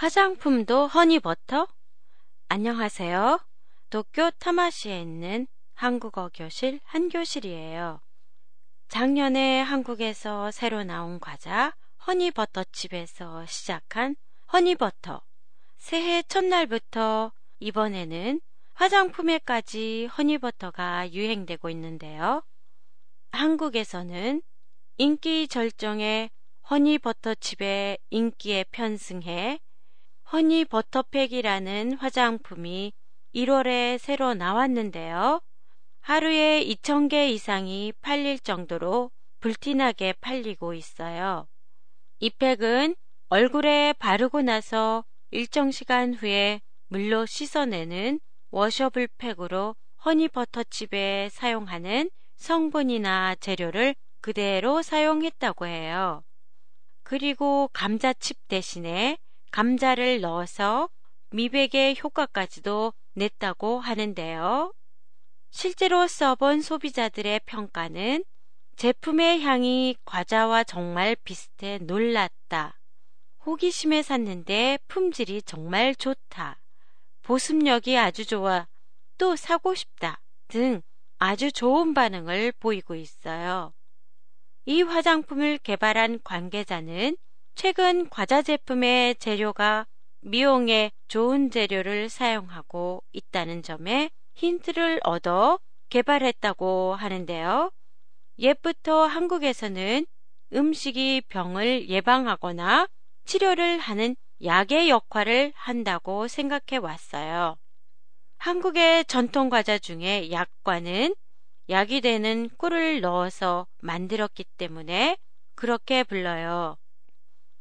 화장품도 허니버터? 안녕하세요. 도쿄 타마시에 있는 한국어 교실 한교실이에요. 작년에 한국에서 새로 나온 과자 허니버터칩에서 시작한 허니버터. 새해 첫날부터 이번에는 화장품에까지 허니버터가 유행되고 있는데요. 한국에서는 인기 절정의 허니버터칩의 인기에 편승해 허니 버터팩이라는 화장품이 1월에 새로 나왔는데요. 하루에 2,000개 이상이 팔릴 정도로 불티나게 팔리고 있어요. 이 팩은 얼굴에 바르고 나서 일정 시간 후에 물로 씻어내는 워셔블 팩으로 허니버터칩에 사용하는 성분이나 재료를 그대로 사용했다고 해요. 그리고 감자칩 대신에 감자를 넣어서 미백의 효과까지도 냈다고 하는데요. 실제로 써본 소비자들의 평가는 제품의 향이 과자와 정말 비슷해 놀랐다. 호기심에 샀는데 품질이 정말 좋다. 보습력이 아주 좋아. 또 사고 싶다. 등 아주 좋은 반응을 보이고 있어요. 이 화장품을 개발한 관계자는 최근 과자 제품의 재료가 미용에 좋은 재료를 사용하고 있다는 점에 힌트를 얻어 개발했다고 하는데요. 옛부터 한국에서는 음식이 병을 예방하거나 치료를 하는 약의 역할을 한다고 생각해 왔어요. 한국의 전통 과자 중에 약과는 약이 되는 꿀을 넣어서 만들었기 때문에 그렇게 불러요.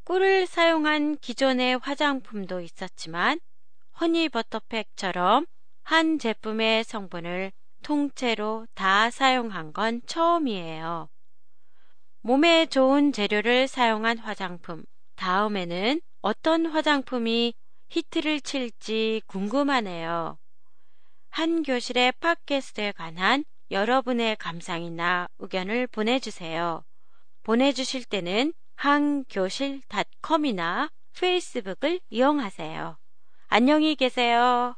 꿀을 사용한 기존의 화장품도 있었지만 허니버터팩처럼 한 제품의 성분을 통째로 다 사용한 건 처음이에요. 몸에 좋은 재료를 사용한 화장품. 다음에는 어떤 화장품이 히트를 칠지 궁금하네요. 한 교실의 팟캐스트에 관한 여러분의 감상이나 의견을 보내주세요. 보내주실 때는 한교실닷컴이나 페이스북을 이용하세요. 안녕히 계세요.